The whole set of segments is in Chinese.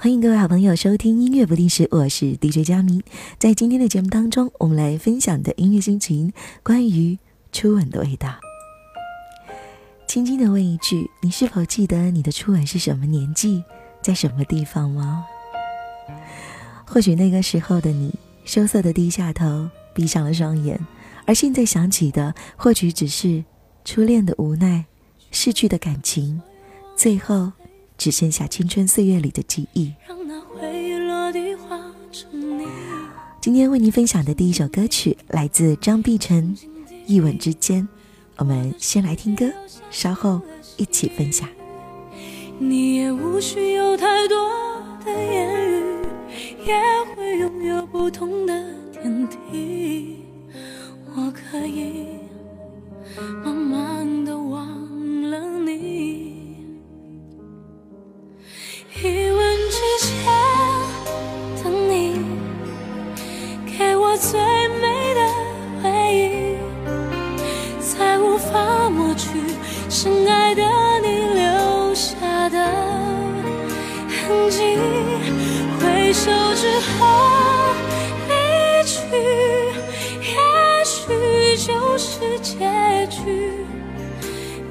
欢迎各位好朋友收听音乐不定时，我是 DJ 佳明。在今天的节目当中，我们来分享的音乐心情，关于初吻的味道。轻轻的问一句：你是否记得你的初吻是什么年纪，在什么地方吗？或许那个时候的你，羞涩的低下头，闭上了双眼，而现在想起的，或许只是初恋的无奈，逝去的感情，最后。只剩下青春岁月里的记忆。今天为您分享的第一首歌曲来自张碧晨，《一吻之间》。我们先来听歌，稍后一起分享。你也无需有太多的言语，也会拥有不同的天地。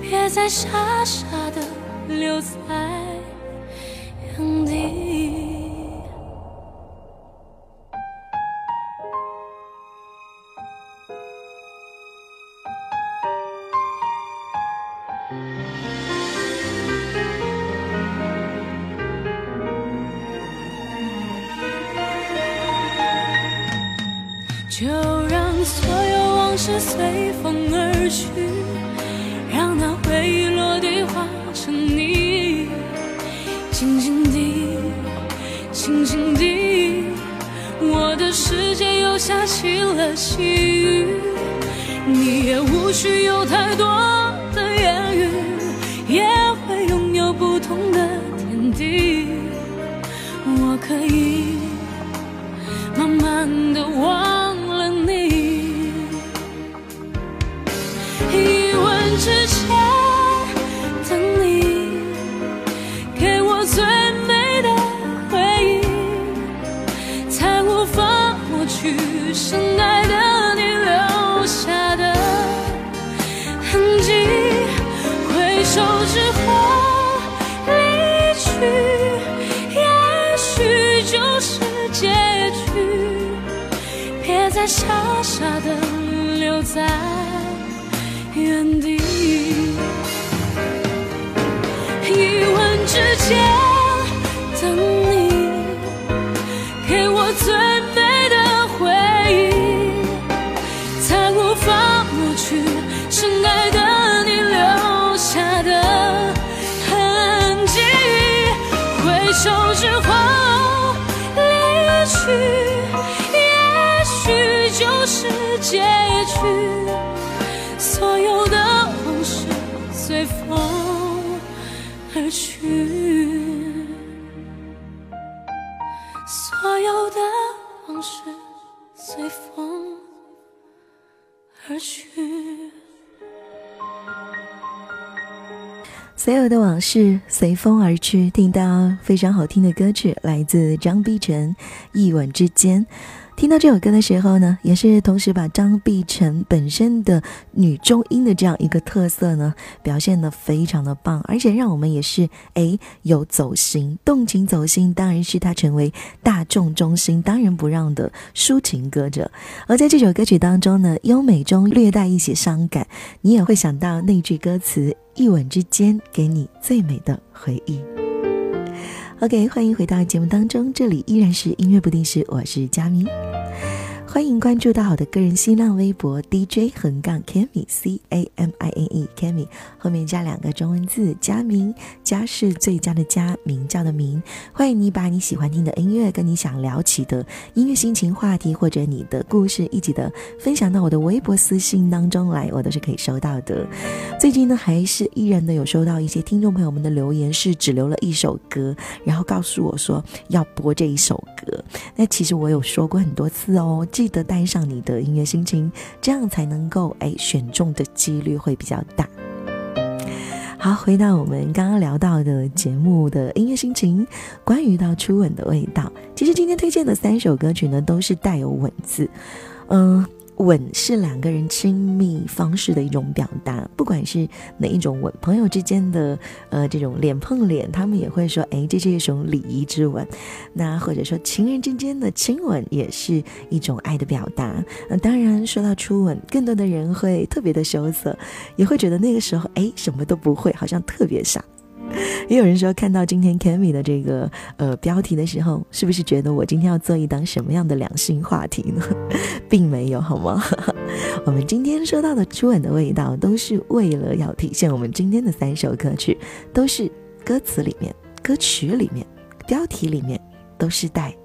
别再傻傻的留在。原地，就是随风而去，让那回忆落地化成泥。静静地，静静地，我的世界又下起了细雨。你也无需有太多的言语，也会拥有不同的天地。我可以慢慢的忘傻傻的留在原地，一吻之间等你，给我最美的回忆，才无法抹去深爱的你留下的痕迹。挥手之后离去。结局，所有的往事随风而去，所有的往事随风而去，所有的往事随风而去。听到非常好听的歌曲，来自张碧晨，《一吻之间》。听到这首歌的时候呢，也是同时把张碧晨本身的女中音的这样一个特色呢，表现的非常的棒，而且让我们也是哎有走心，动情走心，当然是她成为大众中心，当仁不让的抒情歌者。而在这首歌曲当中呢，优美中略带一些伤感，你也会想到那句歌词：一吻之间，给你最美的回忆。OK，欢迎回到节目当中，这里依然是音乐不定时，我是佳明。欢迎关注到我的个人新浪微博 DJ 横杠 Cammy C A M I N E Cammy 后面加两个中文字佳明，佳是最佳的佳，名叫的名。欢迎你把你喜欢听的音乐，跟你想聊起的音乐心情话题，或者你的故事，一起的分享到我的微博私信当中来，我都是可以收到的。最近呢，还是依然的有收到一些听众朋友们的留言，是只留了一首歌，然后告诉我说要播这一首歌。那其实我有说过很多次哦，记得带上你的音乐心情，这样才能够哎选中的几率会比较大。好，回到我们刚刚聊到的节目的音乐心情，关于到初吻的味道。其实今天推荐的三首歌曲呢，都是带有吻字，嗯。吻是两个人亲密方式的一种表达，不管是哪一种吻，朋友之间的呃这种脸碰脸，他们也会说，哎，这是一种礼仪之吻。那或者说情人之间的亲吻也是一种爱的表达。那当然说到初吻，更多的人会特别的羞涩，也会觉得那个时候哎什么都不会，好像特别傻。也有人说，看到今天 k a m i 的这个呃标题的时候，是不是觉得我今天要做一档什么样的两性话题呢？并没有，好吗？我们今天说到的初吻的味道，都是为了要体现我们今天的三首歌曲，都是歌词里面、歌曲里面、标题里面都是带。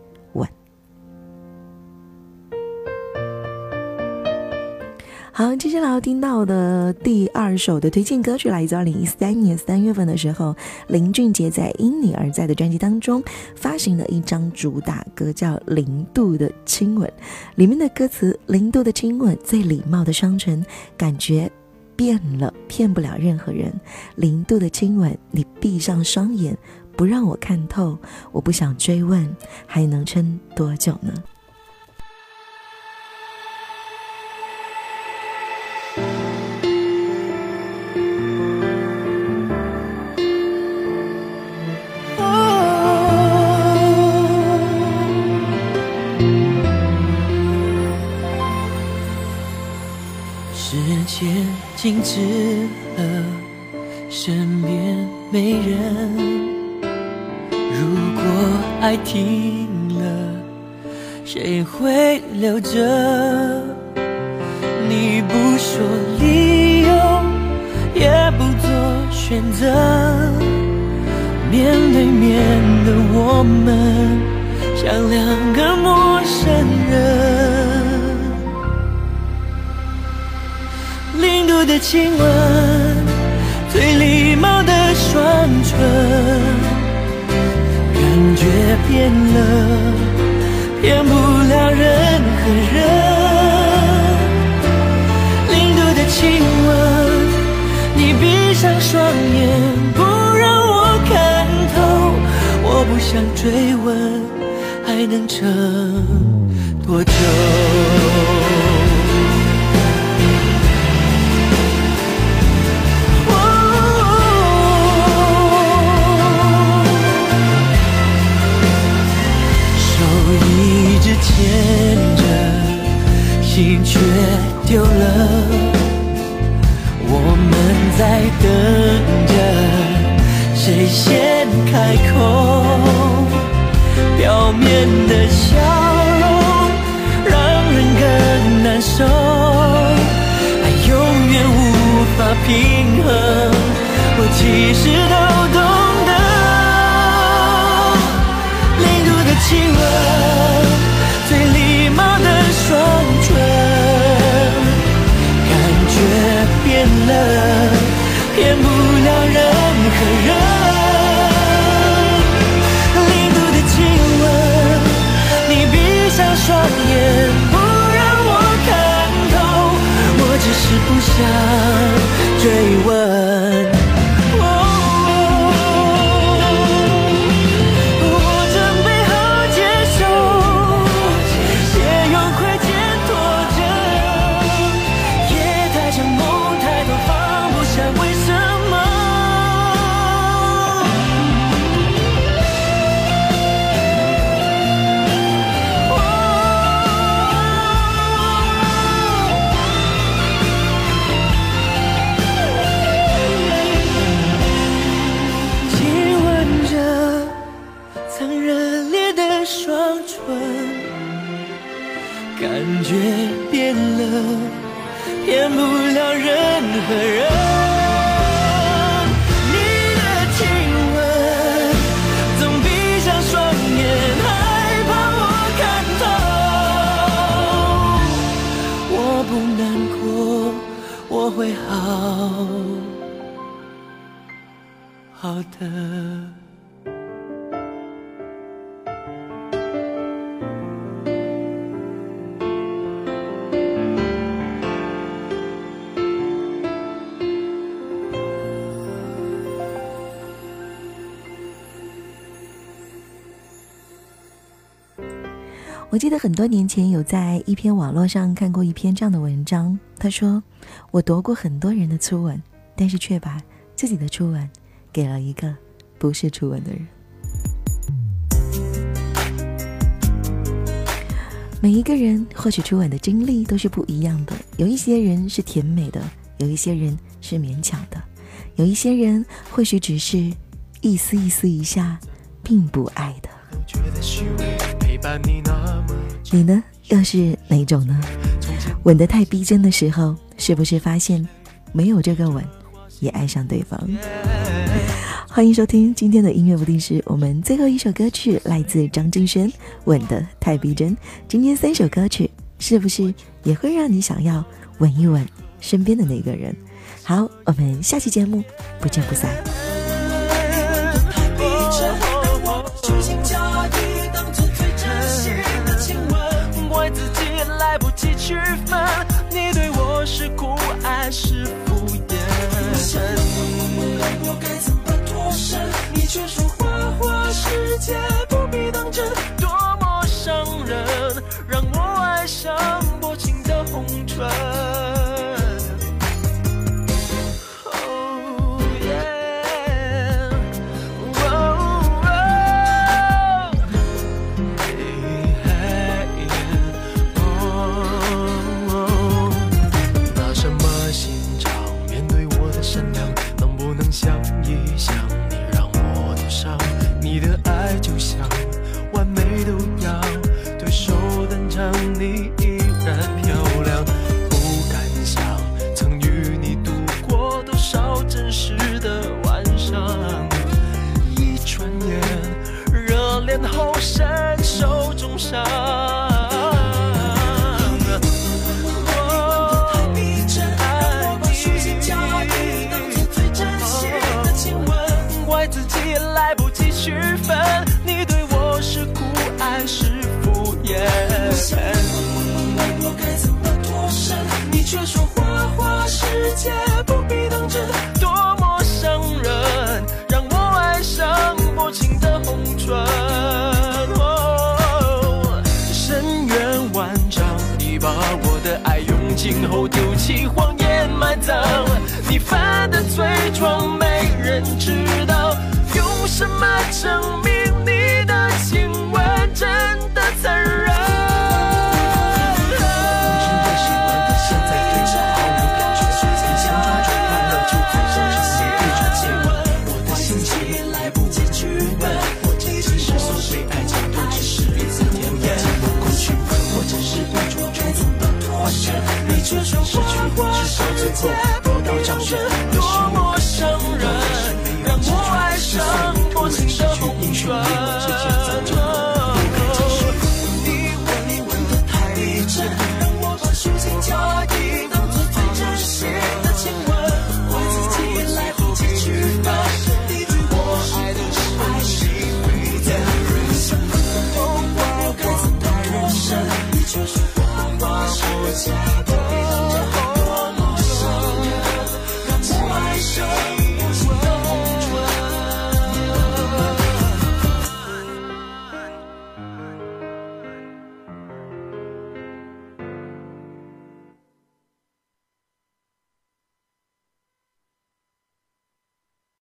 好，接下来要听到的第二首的推荐歌曲，来自二零一三年三月份的时候，林俊杰在《因你而在》的专辑当中发行了一张主打歌，叫《零度的亲吻》。里面的歌词：零度的亲吻，最礼貌的双唇，感觉变了，骗不了任何人。零度的亲吻，你闭上双眼，不让我看透，我不想追问，还能撑多久呢？时间静止了，身边没人。如果爱停了，谁会留着？你不说理由，也不做选择，面对面的我们，像两个陌生人。零度的亲吻，最礼貌的双唇，感觉变了，骗不了任何人。零度的亲吻，你闭上双眼，不让我看透。我不想追问，还能撑多久？牵着，心却丢了。我们在等着，谁先开口？面的笑容让人更难受，爱永远无法平衡。我其实都懂得，零度的亲吻。会好好的。我记得很多年前有在一篇网络上看过一篇这样的文章，他说：“我夺过很多人的初吻，但是却把自己的初吻给了一个不是初吻的人。”每一个人获取初吻的经历都是不一样的，有一些人是甜美的，有一些人是勉强的，有一些人或许只是一丝一丝一下，并不爱的。你你呢？又是哪种呢？吻得太逼真的时候，是不是发现没有这个吻，也爱上对方？欢迎收听今天的音乐不定时，我们最后一首歌曲来自张敬轩，《吻得太逼真》。今天三首歌曲，是不是也会让你想要吻一吻身边的那个人？好，我们下期节目不见不散。你依然漂亮，不敢想曾与你度过多少真实的晚上。一转眼，热恋后身受重伤。区分说花花世界不必当真多么伤人让我爱上薄情的红唇。哦深渊万丈你把我的爱用尽后丢弃荒最后得到掌声，多么伤